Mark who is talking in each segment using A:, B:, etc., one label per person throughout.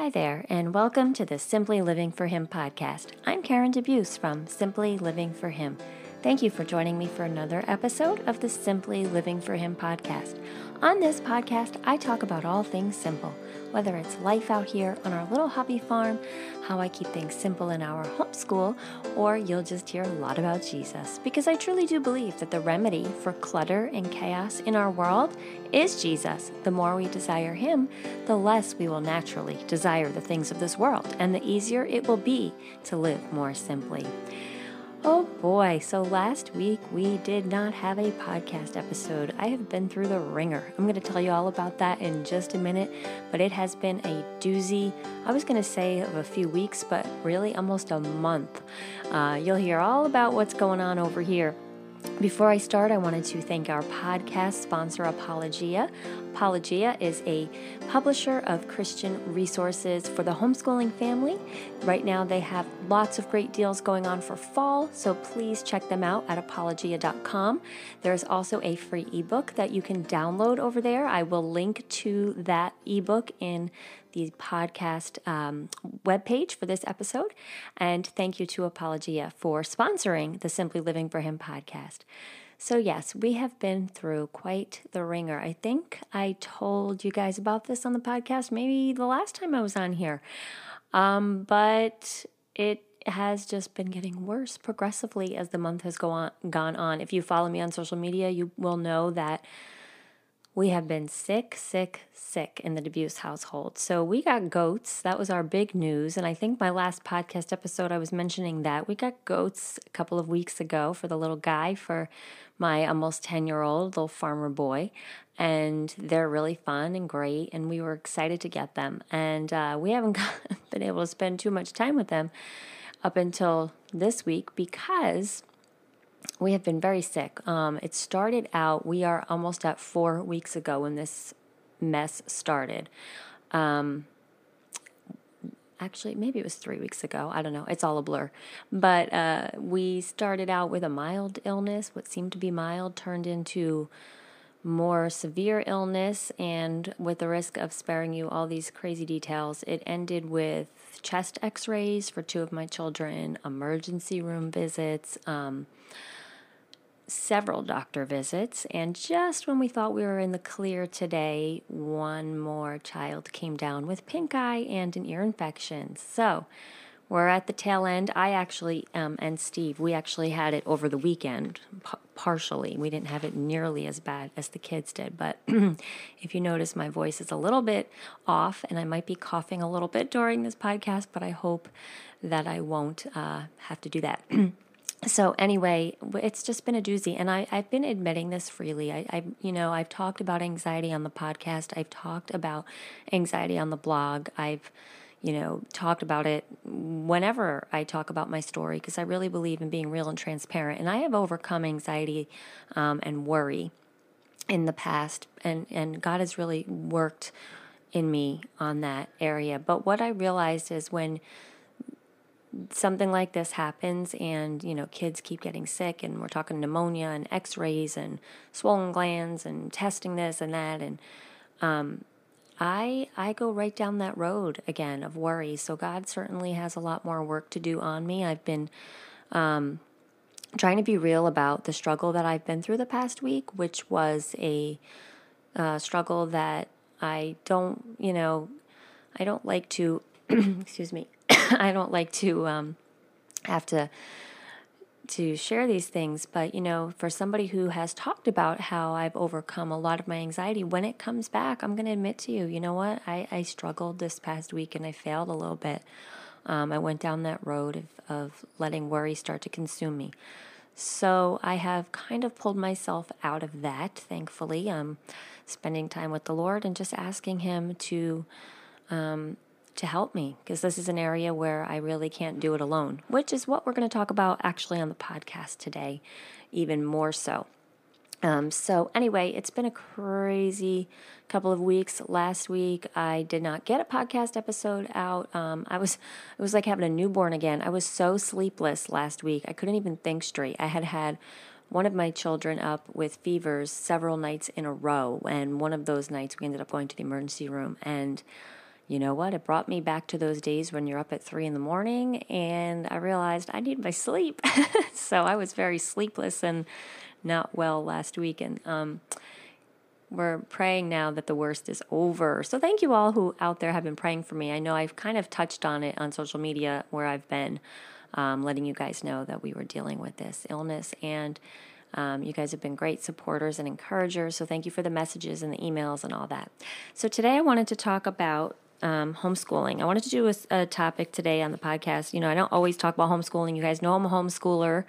A: Hi there, and welcome to the Simply Living for Him podcast. I'm Karen DeBeus from Simply Living for Him. Thank you for joining me for another episode of the Simply Living for Him podcast. On this podcast, I talk about all things simple, whether it's life out here on our little hobby farm, how I keep things simple in our homeschool, or you'll just hear a lot about Jesus. Because I truly do believe that the remedy for clutter and chaos in our world is Jesus. The more we desire Him, the less we will naturally desire the things of this world, and the easier it will be to live more simply. Oh boy, so last week we did not have a podcast episode. I have been through the wringer. I'm going to tell you all about that in just a minute, but it has been a doozy. I was going to say of a few weeks, but really almost a month. Uh, you'll hear all about what's going on over here. Before I start, I wanted to thank our podcast sponsor, Apologia. Apologia is a publisher of Christian resources for the homeschooling family. Right now, they have lots of great deals going on for fall, so please check them out at apologia.com. There's also a free ebook that you can download over there. I will link to that ebook in the podcast um, webpage for this episode. And thank you to Apologia for sponsoring the Simply Living for Him podcast. So, yes, we have been through quite the wringer. I think I told you guys about this on the podcast maybe the last time I was on here. Um, but it has just been getting worse progressively as the month has go on, gone on. If you follow me on social media, you will know that we have been sick, sick, sick in the DeBeus household. So we got goats. That was our big news. And I think my last podcast episode, I was mentioning that. We got goats a couple of weeks ago for the little guy, for my almost 10 year old little farmer boy. And they're really fun and great. And we were excited to get them. And uh, we haven't been able to spend too much time with them up until this week because we have been very sick. Um, it started out, we are almost at four weeks ago when this mess started. Um, actually, maybe it was three weeks ago. I don't know. It's all a blur. But uh, we started out with a mild illness. What seemed to be mild turned into more severe illness, and with the risk of sparing you all these crazy details, it ended with chest x rays for two of my children, emergency room visits. Um, several doctor visits, and just when we thought we were in the clear today, one more child came down with pink eye and an ear infection. So we're at the tail end. I actually, um, and Steve, we actually had it over the weekend, p- partially. We didn't have it nearly as bad as the kids did, but if you notice, my voice is a little bit off, and I might be coughing a little bit during this podcast, but I hope that I won't uh, have to do that. so anyway, it's just been a doozy, and I, I've been admitting this freely. I, I, you know, I've talked about anxiety on the podcast. I've talked about anxiety on the blog. I've, you know, talked about it whenever I talk about my story because I really believe in being real and transparent. And I have overcome anxiety um, and worry in the past, and and God has really worked in me on that area. But what I realized is when something like this happens and you know kids keep getting sick and we're talking pneumonia and x-rays and swollen glands and testing this and that and um, i i go right down that road again of worry. So god certainly has a lot more work to do on me. I've been um, trying to be real about the struggle that i've been through the past week which was a uh, struggle that i don't you know i don't like to excuse me I don't like to um, have to to share these things, but you know, for somebody who has talked about how I've overcome a lot of my anxiety, when it comes back, I'm going to admit to you, you know what? I, I struggled this past week and I failed a little bit. Um, I went down that road of, of letting worry start to consume me. So I have kind of pulled myself out of that, thankfully. I'm spending time with the Lord and just asking Him to um, to help me because this is an area where I really can't do it alone, which is what we're going to talk about actually on the podcast today, even more so. Um, so, anyway, it's been a crazy couple of weeks. Last week, I did not get a podcast episode out. Um, I was, it was like having a newborn again. I was so sleepless last week. I couldn't even think straight. I had had one of my children up with fevers several nights in a row, and one of those nights we ended up going to the emergency room and you know what? It brought me back to those days when you're up at three in the morning, and I realized I need my sleep. so I was very sleepless and not well last week. And um, we're praying now that the worst is over. So thank you all who out there have been praying for me. I know I've kind of touched on it on social media where I've been um, letting you guys know that we were dealing with this illness and. Um, you guys have been great supporters and encouragers, so thank you for the messages and the emails and all that. So, today I wanted to talk about um, homeschooling. I wanted to do a, a, topic today on the podcast. You know, I don't always talk about homeschooling. You guys know I'm a homeschooler,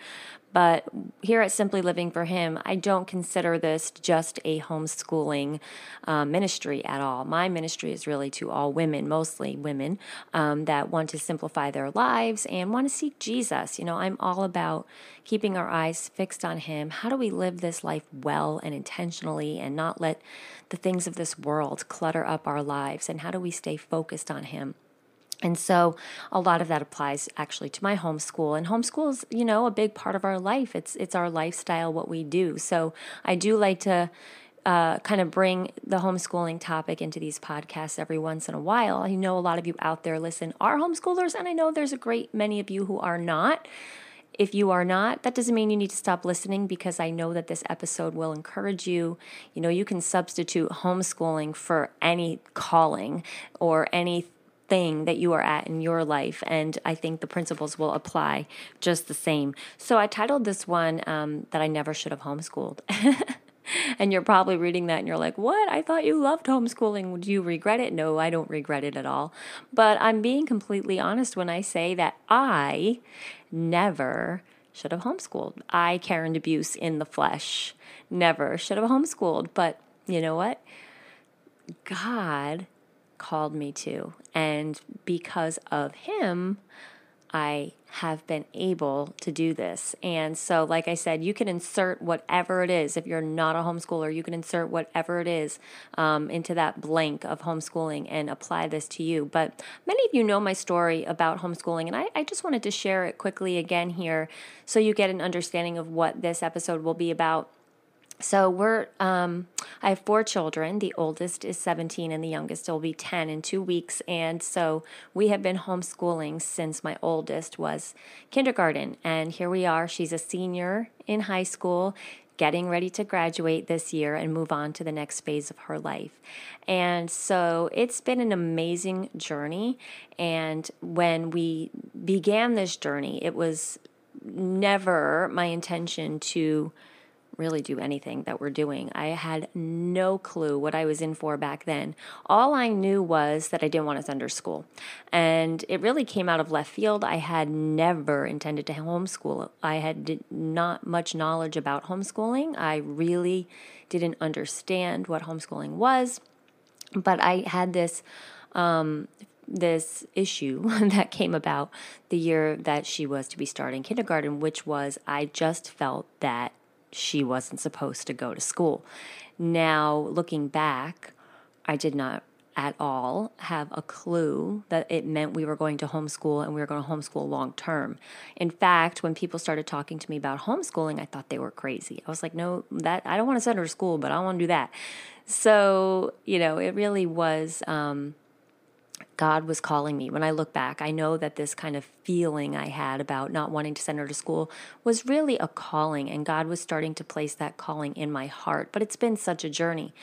A: but here at Simply Living for Him, I don't consider this just a homeschooling uh, ministry at all. My ministry is really to all women, mostly women, um, that want to simplify their lives and want to seek Jesus. You know, I'm all about keeping our eyes fixed on Him. How do we live this life well and intentionally and not let the things of this world clutter up our lives? And how do we stay focused on Him? And so a lot of that applies actually to my homeschool. And homeschool is, you know, a big part of our life. It's it's our lifestyle, what we do. So I do like to uh, kind of bring the homeschooling topic into these podcasts every once in a while. I know a lot of you out there listen are homeschoolers, and I know there's a great many of you who are not. If you are not, that doesn't mean you need to stop listening because I know that this episode will encourage you. You know, you can substitute homeschooling for any calling or any thing that you are at in your life. And I think the principles will apply just the same. So I titled this one um, that I never should have homeschooled. and you're probably reading that and you're like, what? I thought you loved homeschooling. Would you regret it? No, I don't regret it at all. But I'm being completely honest when I say that I never should have homeschooled. I, Karen DeBeus in the flesh, never should have homeschooled. But you know what? God called me to. And because of him, I have been able to do this. And so, like I said, you can insert whatever it is. If you're not a homeschooler, you can insert whatever it is um, into that blank of homeschooling and apply this to you. But many of you know my story about homeschooling, and I, I just wanted to share it quickly again here so you get an understanding of what this episode will be about. So we're um, I have four children. The oldest is 17 and the youngest will be 10 in 2 weeks and so we have been homeschooling since my oldest was kindergarten and here we are. She's a senior in high school getting ready to graduate this year and move on to the next phase of her life. And so it's been an amazing journey and when we began this journey, it was never my intention to really do anything that we're doing. I had no clue what I was in for back then. All I knew was that I didn't want to send her to school. And it really came out of left field. I had never intended to homeschool. I had not much knowledge about homeschooling. I really didn't understand what homeschooling was. But I had this um, this issue that came about the year that she was to be starting kindergarten, which was I just felt that she wasn't supposed to go to school. Now, looking back, I did not at all have a clue that it meant we were going to homeschool and we were going to homeschool long term. In fact, when people started talking to me about homeschooling, I thought they were crazy. I was like, no, that I don't want to send her to school, but I want to do that. So, you know, it really was um, God was calling me. When I look back, I know that this kind of feeling I had about not wanting to send her to school was really a calling, and God was starting to place that calling in my heart. But it's been such a journey.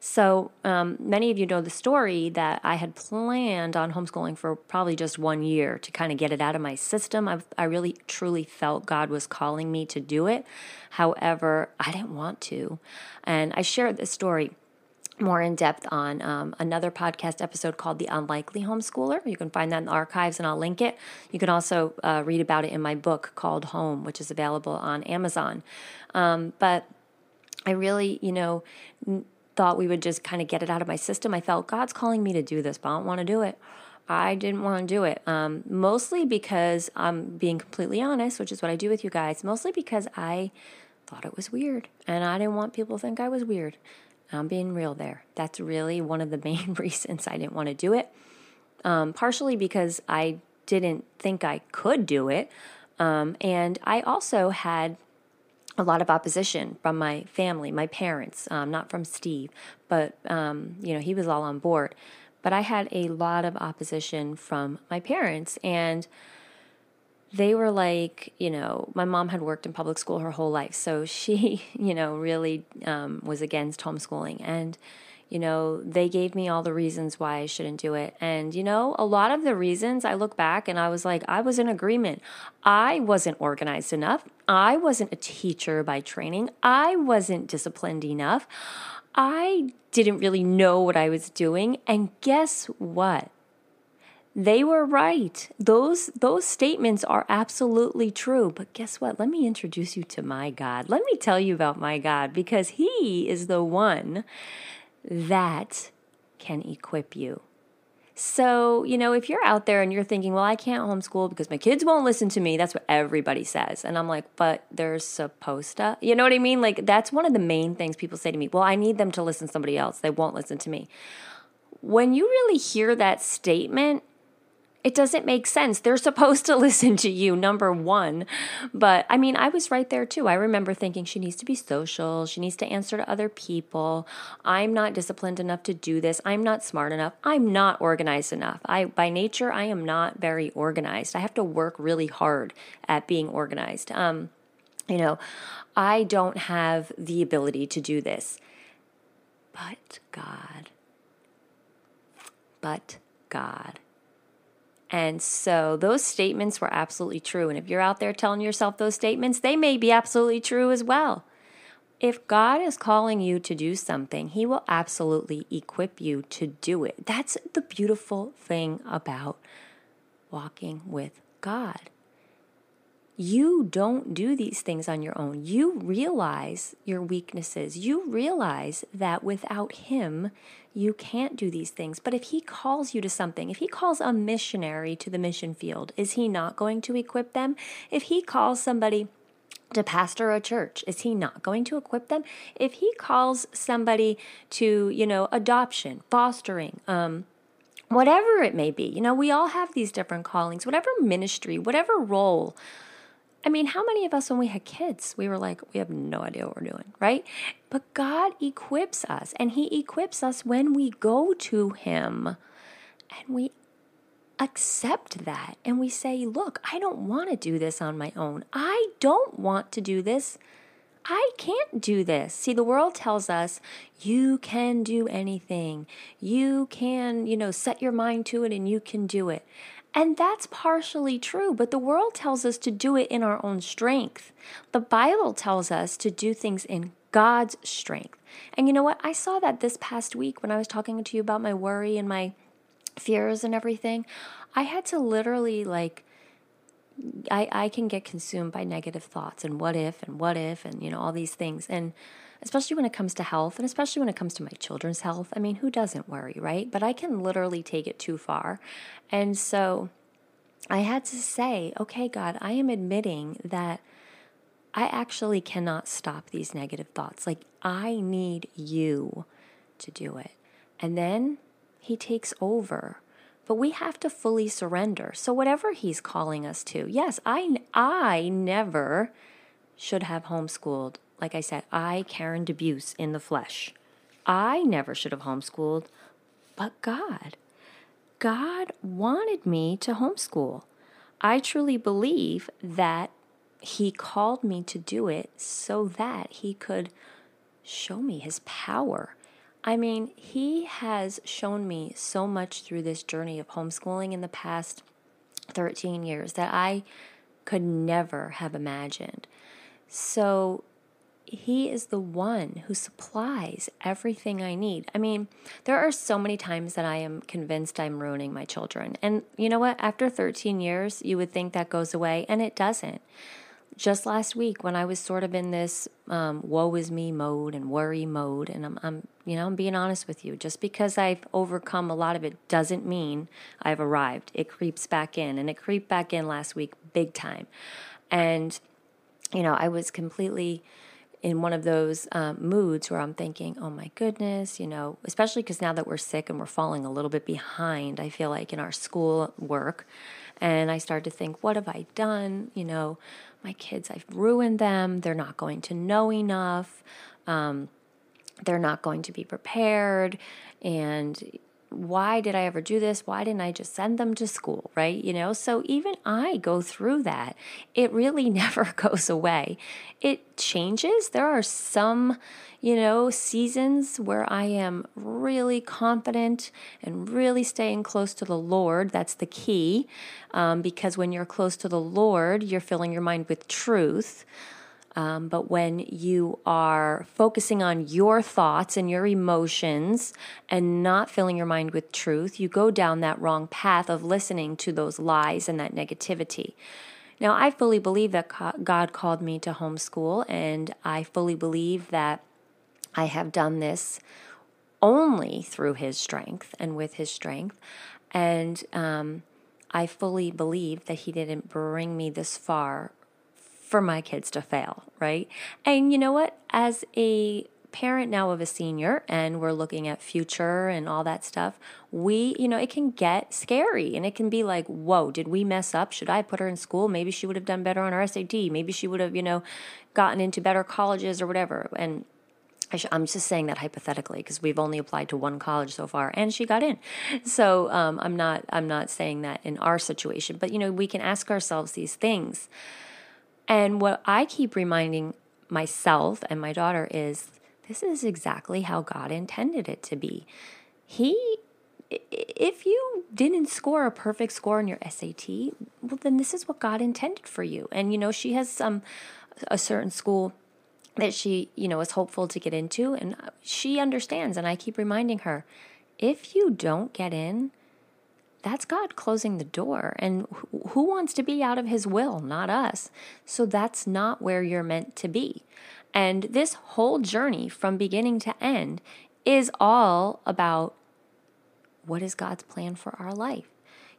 A: So, um, many of you know the story that I had planned on homeschooling for probably just one year to kind of get it out of my system. I, I really truly felt God was calling me to do it. However, I didn't want to. And I shared this story more in depth on um, another podcast episode called The Unlikely Homeschooler. You can find that in the archives and I'll link it. You can also uh, read about it in my book called Home, which is available on Amazon. Um, but I really, you know, thought we would just kind of get it out of my system. I felt God's calling me to do this, but I don't want to do it. I didn't want to do it. Um, mostly because I'm being completely honest, which is what I do with you guys, mostly because I thought it was weird and I didn't want people to think I was weird. I'm being real there. That's really one of the main reasons I didn't want to do it. Um, partially because I didn't think I could do it. Um, and I also had a lot of opposition from my family, my parents, um, not from Steve, but, um, you know, he was all on board. but I had a lot of opposition from my parents. And they were like, you know, my mom had worked in public school her whole life. So she, you know, really um, was against homeschooling. And, you know, they gave me all the reasons why I shouldn't do it. And, you know, a lot of the reasons I look back and I was like, I was in agreement. I wasn't organized enough. I wasn't a teacher by training. I wasn't disciplined enough. I didn't really know what I was doing. And guess what? They were right. Those those statements are absolutely true. But guess what? Let me introduce you to my God. Let me tell you about my God because he is the one that can equip you. So, you know, if you're out there and you're thinking, well, I can't homeschool because my kids won't listen to me, that's what everybody says. And I'm like, but they're supposed to. You know what I mean? Like, that's one of the main things people say to me. Well, I need them to listen to somebody else. They won't listen to me. When you really hear that statement, it doesn't make sense. They're supposed to listen to you, number one. But I mean, I was right there too. I remember thinking she needs to be social, she needs to answer to other people. I'm not disciplined enough to do this. I'm not smart enough. I'm not organized enough. I by nature I am not very organized. I have to work really hard at being organized. Um, you know, I don't have the ability to do this. But God. But God and so those statements were absolutely true. And if you're out there telling yourself those statements, they may be absolutely true as well. If God is calling you to do something, He will absolutely equip you to do it. That's the beautiful thing about walking with God you don't do these things on your own. You realize your weaknesses. You realize that without Him, you can't do these things. But if He calls you to something, if He calls a missionary to the mission field, is He not going to equip them? If He calls somebody to pastor a church, is He not going to equip them? If He calls somebody to, you know, adoption, fostering, um, whatever it may be, you know, we all have these different callings, whatever ministry, whatever role I mean, how many of us, when we had kids, we were like, we have no idea what we're doing, right? But God equips us, and He equips us when we go to Him and we accept that and we say, look, I don't want to do this on my own. I don't want to do this. I can't do this. See, the world tells us you can do anything. You can, you know, set your mind to it and you can do it. And that's partially true, but the world tells us to do it in our own strength. The Bible tells us to do things in God's strength. And you know what? I saw that this past week when I was talking to you about my worry and my fears and everything. I had to literally like I I can get consumed by negative thoughts and what if and what if and you know all these things and especially when it comes to health and especially when it comes to my children's health. I mean, who doesn't worry, right? But I can literally take it too far. And so I had to say, okay, God, I am admitting that I actually cannot stop these negative thoughts. Like, I need you to do it. And then He takes over. But we have to fully surrender. So, whatever He's calling us to, yes, I, I never should have homeschooled like I said, I, Karen DeBeus, in the flesh. I never should have homeschooled, but God. God wanted me to homeschool. I truly believe that He called me to do it so that He could show me His power. I mean, He has shown me so much through this journey of homeschooling in the past 13 years that I could never have imagined. So, he is the one who supplies everything I need. I mean, there are so many times that I am convinced I'm ruining my children. And you know what? After 13 years, you would think that goes away, and it doesn't. Just last week, when I was sort of in this um, woe is me mode and worry mode, and I'm, I'm, you know, I'm being honest with you. Just because I've overcome a lot of it doesn't mean I've arrived. It creeps back in, and it creeped back in last week big time. And, you know, I was completely in one of those um, moods where I'm thinking, oh my goodness, you know, especially because now that we're sick and we're falling a little bit behind, I feel like in our school work. And I start to think, what have I done? You know, my kids, I've ruined them. They're not going to know enough. Um, they're not going to be prepared. And why did I ever do this? Why didn't I just send them to school? Right? You know, so even I go through that. It really never goes away. It changes. There are some, you know, seasons where I am really confident and really staying close to the Lord. That's the key. Um, because when you're close to the Lord, you're filling your mind with truth. Um, but when you are focusing on your thoughts and your emotions and not filling your mind with truth, you go down that wrong path of listening to those lies and that negativity. Now, I fully believe that God called me to homeschool, and I fully believe that I have done this only through His strength and with His strength. And um, I fully believe that He didn't bring me this far for my kids to fail, right? And you know what? As a parent now of a senior and we're looking at future and all that stuff, we, you know, it can get scary and it can be like, whoa, did we mess up? Should I put her in school? Maybe she would have done better on her SAT. Maybe she would have, you know, gotten into better colleges or whatever. And I am just saying that hypothetically because we've only applied to one college so far, and she got in. So um, I'm not I'm not saying that in our situation, but you know we can ask ourselves these things. And what I keep reminding myself and my daughter is this is exactly how God intended it to be. He if you didn't score a perfect score on your SAT, well then this is what God intended for you. And you know, she has some a certain school that she, you know, is hopeful to get into and she understands and I keep reminding her, if you don't get in, that's God closing the door. And who wants to be out of his will? Not us. So that's not where you're meant to be. And this whole journey from beginning to end is all about what is God's plan for our life,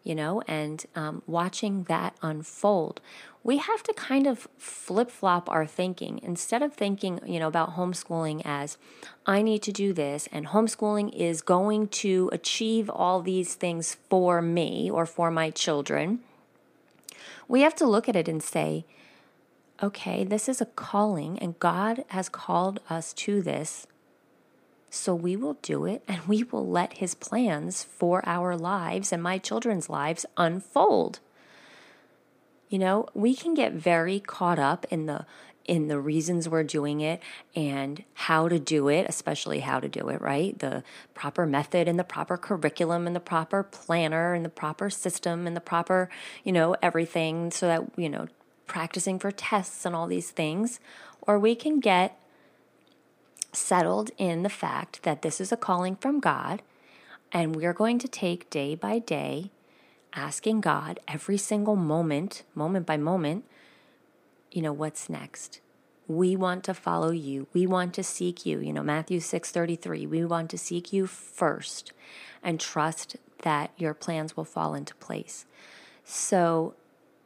A: you know, and um, watching that unfold we have to kind of flip flop our thinking. Instead of thinking, you know, about homeschooling as I need to do this and homeschooling is going to achieve all these things for me or for my children, we have to look at it and say, okay, this is a calling and God has called us to this. So we will do it and we will let his plans for our lives and my children's lives unfold. You know, we can get very caught up in the in the reasons we're doing it and how to do it, especially how to do it, right? The proper method and the proper curriculum and the proper planner and the proper system and the proper, you know, everything so that, you know, practicing for tests and all these things. Or we can get settled in the fact that this is a calling from God and we're going to take day by day asking God every single moment, moment by moment, you know, what's next? We want to follow you. We want to seek you. You know, Matthew 6:33, we want to seek you first and trust that your plans will fall into place. So,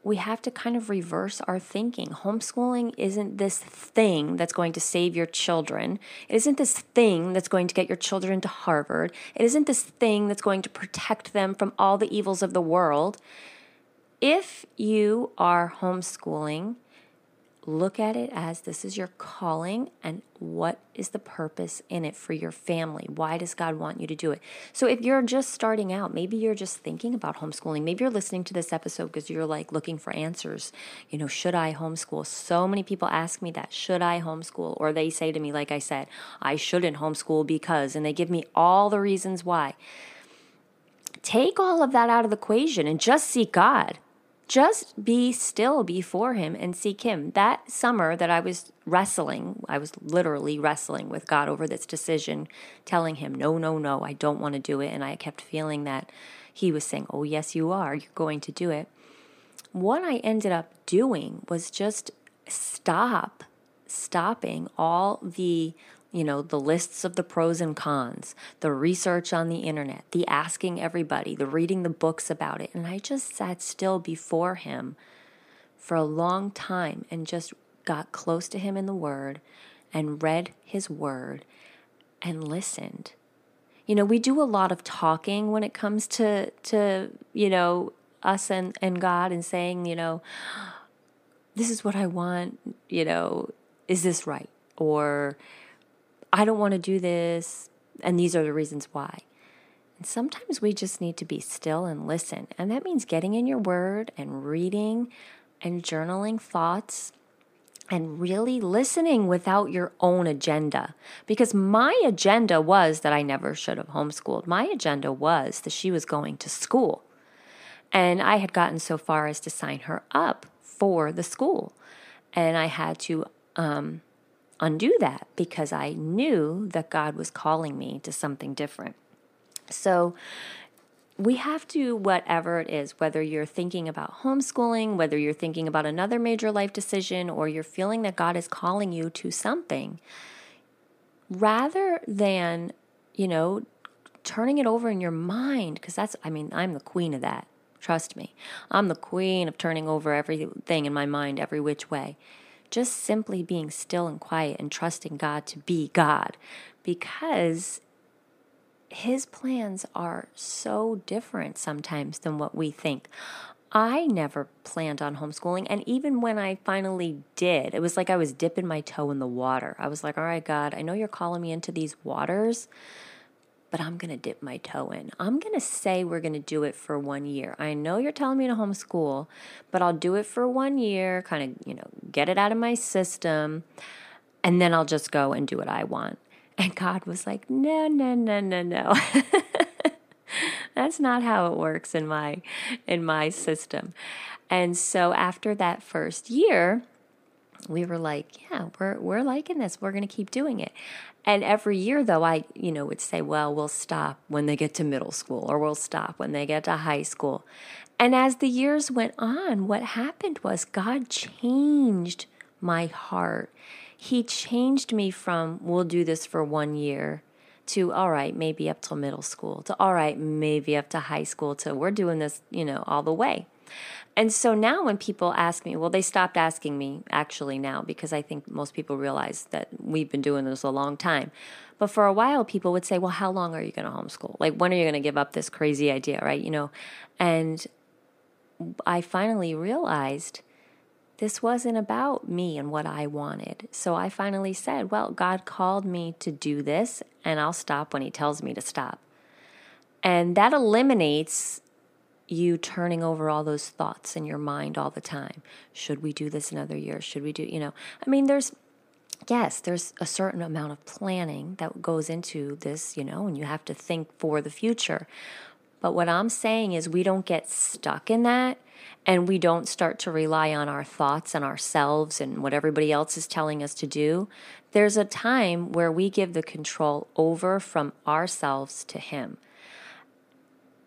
A: we have to kind of reverse our thinking. Homeschooling isn't this thing that's going to save your children. It isn't this thing that's going to get your children to Harvard. It isn't this thing that's going to protect them from all the evils of the world. If you are homeschooling, look at it as this is your calling and what is the purpose in it for your family? Why does God want you to do it? So, if you're just starting out, maybe you're just thinking about homeschooling, maybe you're listening to this episode because you're like looking for answers. You know, should I homeschool? So many people ask me that. Should I homeschool? Or they say to me, like I said, I shouldn't homeschool because, and they give me all the reasons why. Take all of that out of the equation and just seek God just be still before him and seek him. That summer that I was wrestling, I was literally wrestling with God over this decision, telling him, no, no, no, I don't want to do it. And I kept feeling that he was saying, oh, yes, you are. You're going to do it. What I ended up doing was just stop, stopping all the you know, the lists of the pros and cons, the research on the internet, the asking everybody, the reading the books about it. And I just sat still before him for a long time and just got close to him in the Word and read his Word and listened. You know, we do a lot of talking when it comes to, to you know, us and, and God and saying, you know, this is what I want, you know, is this right? Or, I don't want to do this, and these are the reasons why. And sometimes we just need to be still and listen. And that means getting in your word and reading and journaling thoughts and really listening without your own agenda. Because my agenda was that I never should have homeschooled. My agenda was that she was going to school. And I had gotten so far as to sign her up for the school. And I had to um, undo that because I knew that God was calling me to something different. So we have to, whatever it is, whether you're thinking about homeschooling, whether you're thinking about another major life decision, or you're feeling that God is calling you to something, rather than, you know, turning it over in your mind, because that's, I mean, I'm the queen of that. Trust me. I'm the queen of turning over everything in my mind every which way. Just simply being still and quiet and trusting God to be God. Because his plans are so different sometimes than what we think. I never planned on homeschooling. And even when I finally did, it was like I was dipping my toe in the water. I was like, all right, God, I know you're calling me into these waters, but I'm going to dip my toe in. I'm going to say we're going to do it for one year. I know you're telling me to homeschool, but I'll do it for one year, kind of, you know, get it out of my system, and then I'll just go and do what I want. And God was like, no, no, no, no, no. That's not how it works in my in my system. And so after that first year, we were like, yeah, we're we're liking this. We're going to keep doing it. And every year though I, you know, would say, well, we'll stop when they get to middle school or we'll stop when they get to high school. And as the years went on, what happened was God changed my heart he changed me from we'll do this for one year to all right, maybe up till middle school, to all right, maybe up to high school, to we're doing this, you know, all the way. And so now when people ask me, well, they stopped asking me actually now because I think most people realize that we've been doing this a long time. But for a while, people would say, well, how long are you going to homeschool? Like, when are you going to give up this crazy idea, right? You know, and I finally realized this wasn't about me and what I wanted. So I finally said, Well, God called me to do this, and I'll stop when He tells me to stop. And that eliminates you turning over all those thoughts in your mind all the time. Should we do this another year? Should we do, you know? I mean, there's, yes, there's a certain amount of planning that goes into this, you know, and you have to think for the future. But what I'm saying is, we don't get stuck in that and we don't start to rely on our thoughts and ourselves and what everybody else is telling us to do, there's a time where we give the control over from ourselves to Him.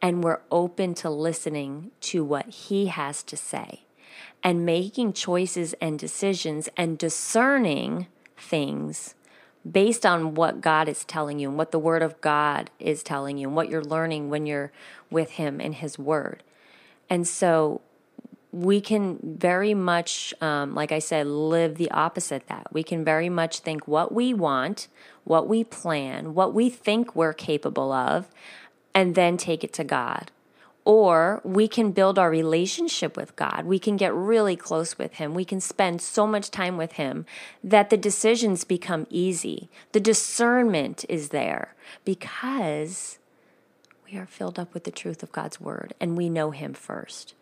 A: And we're open to listening to what He has to say and making choices and decisions and discerning things based on what God is telling you and what the Word of God is telling you and what you're learning when you're with Him in His Word. And so we can very much, um, like I said, live the opposite that. We can very much think what we want, what we plan, what we think we're capable of, and then take it to God. Or we can build our relationship with God. We can get really close with Him. We can spend so much time with Him that the decisions become easy. The discernment is there because we are filled up with the truth of God's Word and we know Him first.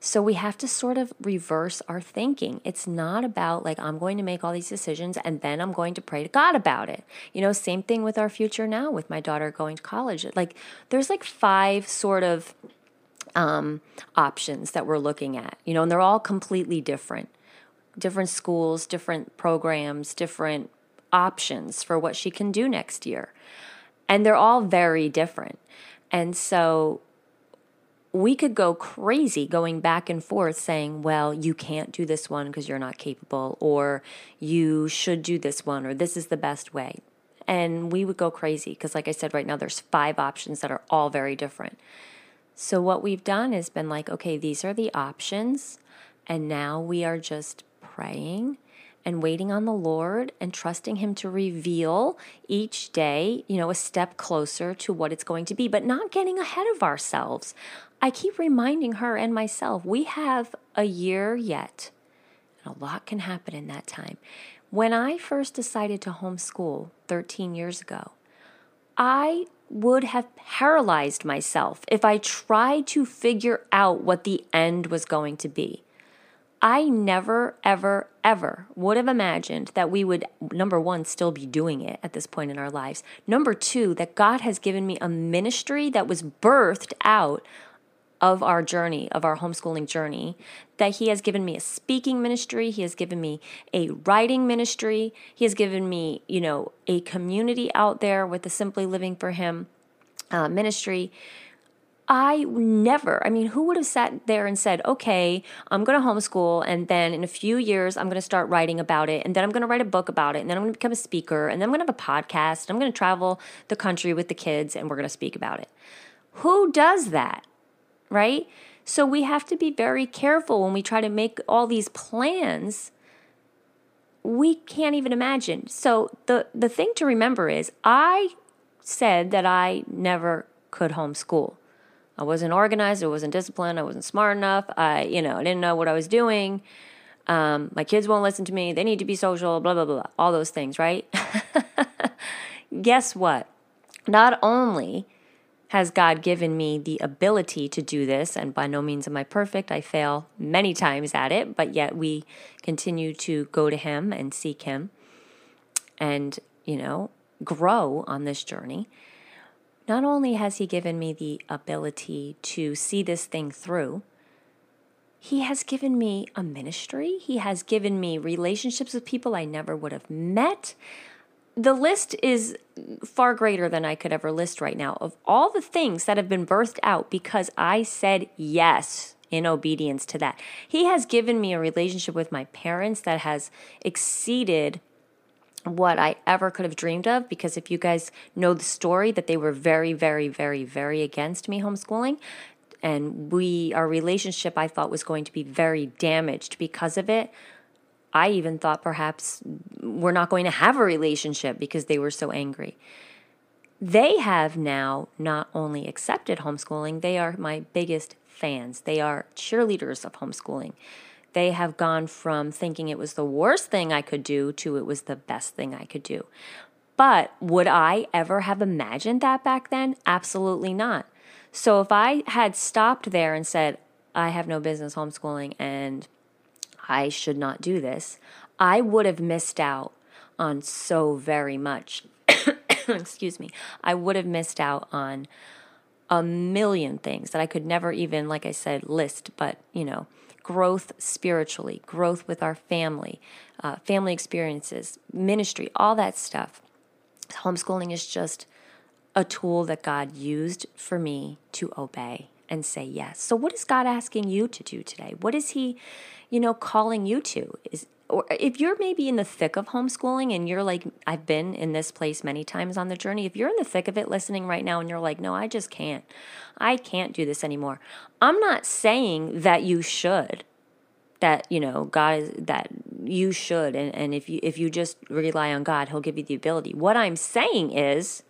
A: So we have to sort of reverse our thinking. It's not about like, I'm going to make all these decisions and then I'm going to pray to God about it. You know, same thing with our future now with my daughter going to college. Like, there's like five sort of um, options that we're looking at, you know, and they're all completely different. Different schools, different programs, different options for what she can do next year. And they're all very different. And so we could go crazy going back and forth saying, well, you can't do this one because you're not capable, or you should do this one, or this is the best way. And we would go crazy because, like I said, right now there's five options that are all very different. So, what we've done is been like, okay, these are the options. And now we are just praying and waiting on the Lord and trusting Him to reveal each day, you know, a step closer to what it's going to be, but not getting ahead of ourselves. I keep reminding her and myself we have a year yet, and a lot can happen in that time. When I first decided to homeschool 13 years ago, I would have paralyzed myself if I tried to figure out what the end was going to be. I never, ever, ever would have imagined that we would, number one, still be doing it at this point in our lives. Number two, that God has given me a ministry that was birthed out of our journey, of our homeschooling journey, that He has given me a speaking ministry, He has given me a writing ministry, He has given me, you know, a community out there with the Simply Living for Him uh, ministry. I never, I mean, who would have sat there and said, okay, I'm going to homeschool, and then in a few years, I'm going to start writing about it, and then I'm going to write a book about it, and then I'm going to become a speaker, and then I'm going to have a podcast, and I'm going to travel the country with the kids, and we're going to speak about it. Who does that? right? So we have to be very careful when we try to make all these plans. We can't even imagine. So the the thing to remember is I said that I never could homeschool. I wasn't organized, I wasn't disciplined, I wasn't smart enough. I, you know, I didn't know what I was doing. Um, my kids won't listen to me. They need to be social, blah, blah, blah, blah. All those things, right? Guess what? Not only has God given me the ability to do this? And by no means am I perfect. I fail many times at it, but yet we continue to go to Him and seek Him and, you know, grow on this journey. Not only has He given me the ability to see this thing through, He has given me a ministry. He has given me relationships with people I never would have met the list is far greater than I could ever list right now of all the things that have been birthed out because I said yes in obedience to that. He has given me a relationship with my parents that has exceeded what I ever could have dreamed of because if you guys know the story that they were very very very very against me homeschooling and we our relationship I thought was going to be very damaged because of it I even thought perhaps we're not going to have a relationship because they were so angry. They have now not only accepted homeschooling, they are my biggest fans. They are cheerleaders of homeschooling. They have gone from thinking it was the worst thing I could do to it was the best thing I could do. But would I ever have imagined that back then? Absolutely not. So if I had stopped there and said, I have no business homeschooling and I should not do this, I would have missed out on so very much. Excuse me. I would have missed out on a million things that I could never even, like I said, list, but you know, growth spiritually, growth with our family, uh, family experiences, ministry, all that stuff. Homeschooling is just a tool that God used for me to obey and say yes. So, what is God asking you to do today? What is He, you know, calling you to? Is or if you're maybe in the thick of homeschooling and you're like, I've been in this place many times on the journey. If you're in the thick of it listening right now and you're like, no, I just can't, I can't do this anymore. I'm not saying that you should, that, you know, God is, that you should. And, and if you, if you just rely on God, He'll give you the ability. What I'm saying is,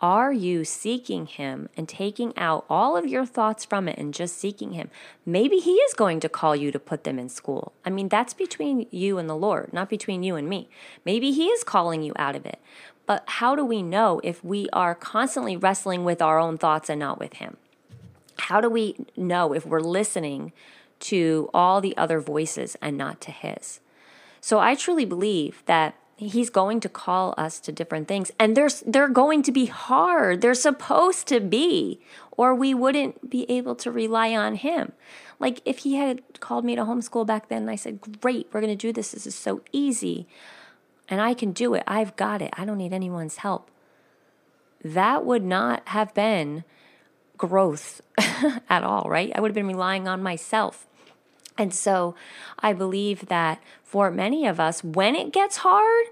A: are you seeking Him and taking out all of your thoughts from it and just seeking Him? Maybe He is going to call you to put them in school. I mean, that's between you and the Lord, not between you and me. Maybe He is calling you out of it. But how do we know if we are constantly wrestling with our own thoughts and not with Him? How do we know if we're listening to all the other voices and not to His? So I truly believe that he's going to call us to different things. And there's they're going to be hard. They're supposed to be or we wouldn't be able to rely on him. Like if he had called me to homeschool back then and i said great we're going to do this. This is so easy and i can do it. I've got it. I don't need anyone's help. That would not have been growth at all right? I would have been relying on myself and so I believe that for many of us, when it gets hard,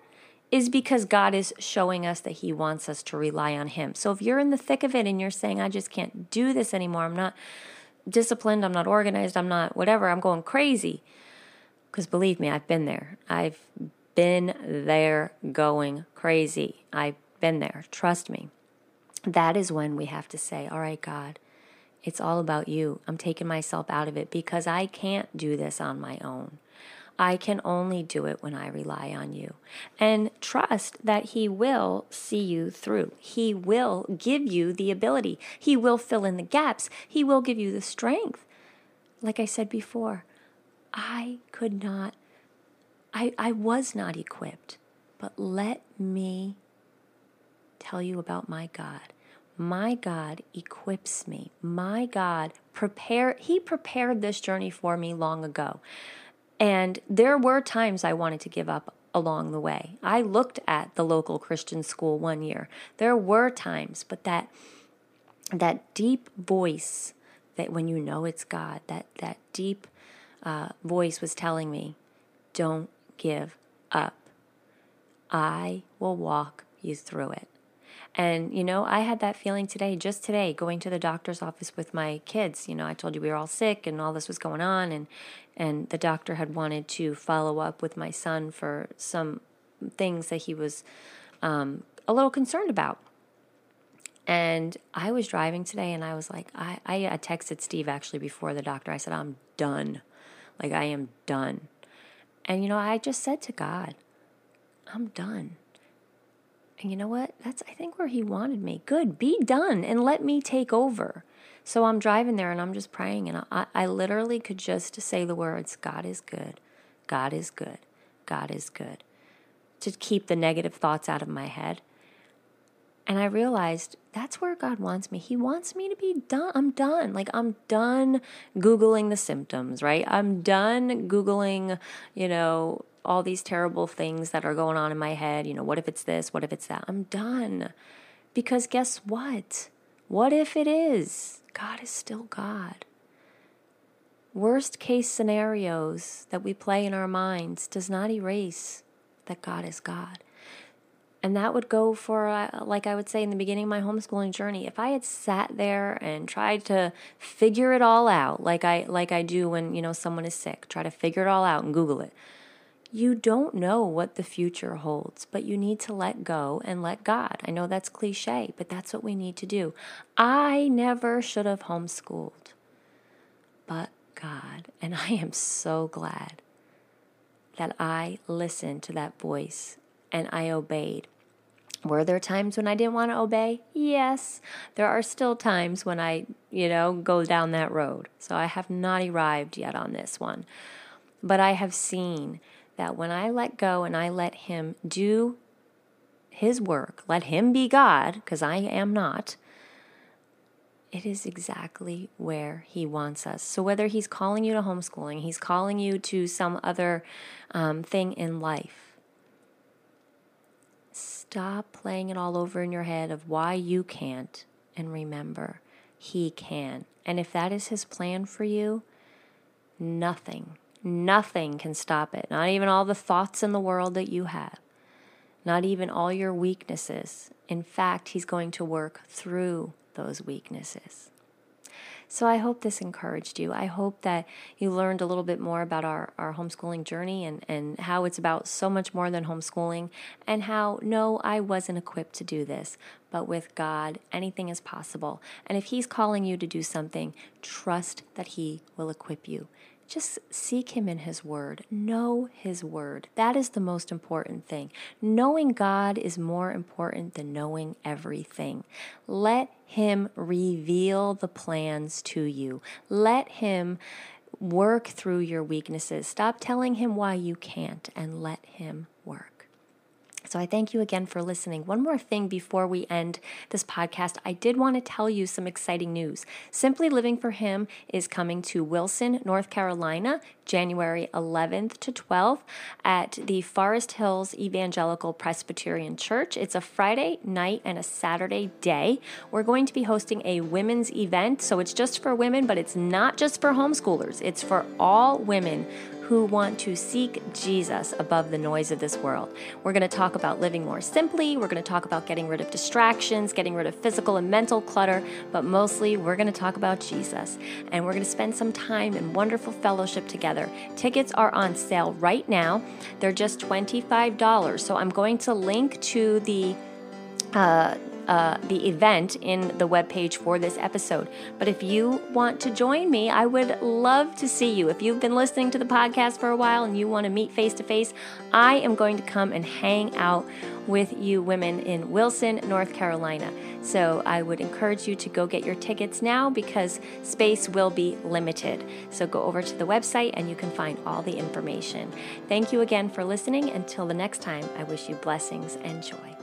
A: is because God is showing us that He wants us to rely on Him. So if you're in the thick of it and you're saying, I just can't do this anymore, I'm not disciplined, I'm not organized, I'm not whatever, I'm going crazy. Because believe me, I've been there. I've been there going crazy. I've been there. Trust me. That is when we have to say, All right, God, it's all about you. I'm taking myself out of it because I can't do this on my own. I can only do it when I rely on you. And trust that He will see you through. He will give you the ability. He will fill in the gaps. He will give you the strength. Like I said before, I could not, I, I was not equipped. But let me tell you about my God. My God equips me. My God prepare he prepared this journey for me long ago. And there were times I wanted to give up along the way. I looked at the local Christian school one year. There were times, but that that deep voice that when you know it's God, that that deep uh, voice was telling me, "Don't give up. I will walk you through it." And, you know, I had that feeling today, just today, going to the doctor's office with my kids. You know, I told you we were all sick and all this was going on. And, and the doctor had wanted to follow up with my son for some things that he was um, a little concerned about. And I was driving today and I was like, I, I texted Steve actually before the doctor. I said, I'm done. Like, I am done. And, you know, I just said to God, I'm done. And you know what? That's, I think, where he wanted me. Good, be done and let me take over. So I'm driving there and I'm just praying, and I, I literally could just say the words God is good, God is good, God is good, to keep the negative thoughts out of my head. And I realized that's where God wants me. He wants me to be done. I'm done. Like, I'm done Googling the symptoms, right? I'm done Googling, you know, all these terrible things that are going on in my head. You know, what if it's this? What if it's that? I'm done. Because guess what? What if it is? God is still God. Worst case scenarios that we play in our minds does not erase that God is God. And that would go for, uh, like I would say in the beginning of my homeschooling journey. If I had sat there and tried to figure it all out, like I like I do when you know someone is sick, try to figure it all out and Google it. You don't know what the future holds, but you need to let go and let God. I know that's cliche, but that's what we need to do. I never should have homeschooled, but God. And I am so glad that I listened to that voice and I obeyed. Were there times when I didn't want to obey? Yes. There are still times when I, you know, go down that road. So I have not arrived yet on this one. But I have seen that when I let go and I let Him do His work, let Him be God, because I am not, it is exactly where He wants us. So, whether He's calling you to homeschooling, He's calling you to some other um, thing in life, stop playing it all over in your head of why you can't and remember He can. And if that is His plan for you, nothing Nothing can stop it. Not even all the thoughts in the world that you have. Not even all your weaknesses. In fact, He's going to work through those weaknesses. So I hope this encouraged you. I hope that you learned a little bit more about our, our homeschooling journey and, and how it's about so much more than homeschooling, and how, no, I wasn't equipped to do this, but with God, anything is possible. And if He's calling you to do something, trust that He will equip you. Just seek Him in His Word. Know His Word. That is the most important thing. Knowing God is more important than knowing everything. Let Him reveal the plans to you. Let Him work through your weaknesses. Stop telling Him why you can't and let Him work. So I thank you again for listening. One more thing before we end this podcast, I did want to tell you some exciting news. Simply Living for Him is coming to Wilson, North Carolina, January 11th to 12th at the Forest Hills Evangelical Presbyterian Church. It's a Friday night and a Saturday day. We're going to be hosting a women's event, so it's just for women, but it's not just for homeschoolers. It's for all women who want to seek Jesus above the noise of this world. We're going to talk about living more simply. We're going to talk about getting rid of distractions, getting rid of physical and mental clutter, but mostly we're going to talk about Jesus. And we're going to spend some time in wonderful fellowship together. Tickets are on sale right now, they're just $25. So I'm going to link to the uh, uh, the event in the webpage for this episode. But if you want to join me, I would love to see you. If you've been listening to the podcast for a while and you want to meet face to face, I am going to come and hang out with you women in Wilson, North Carolina. So I would encourage you to go get your tickets now because space will be limited. So go over to the website and you can find all the information. Thank you again for listening. Until the next time, I wish you blessings and joy.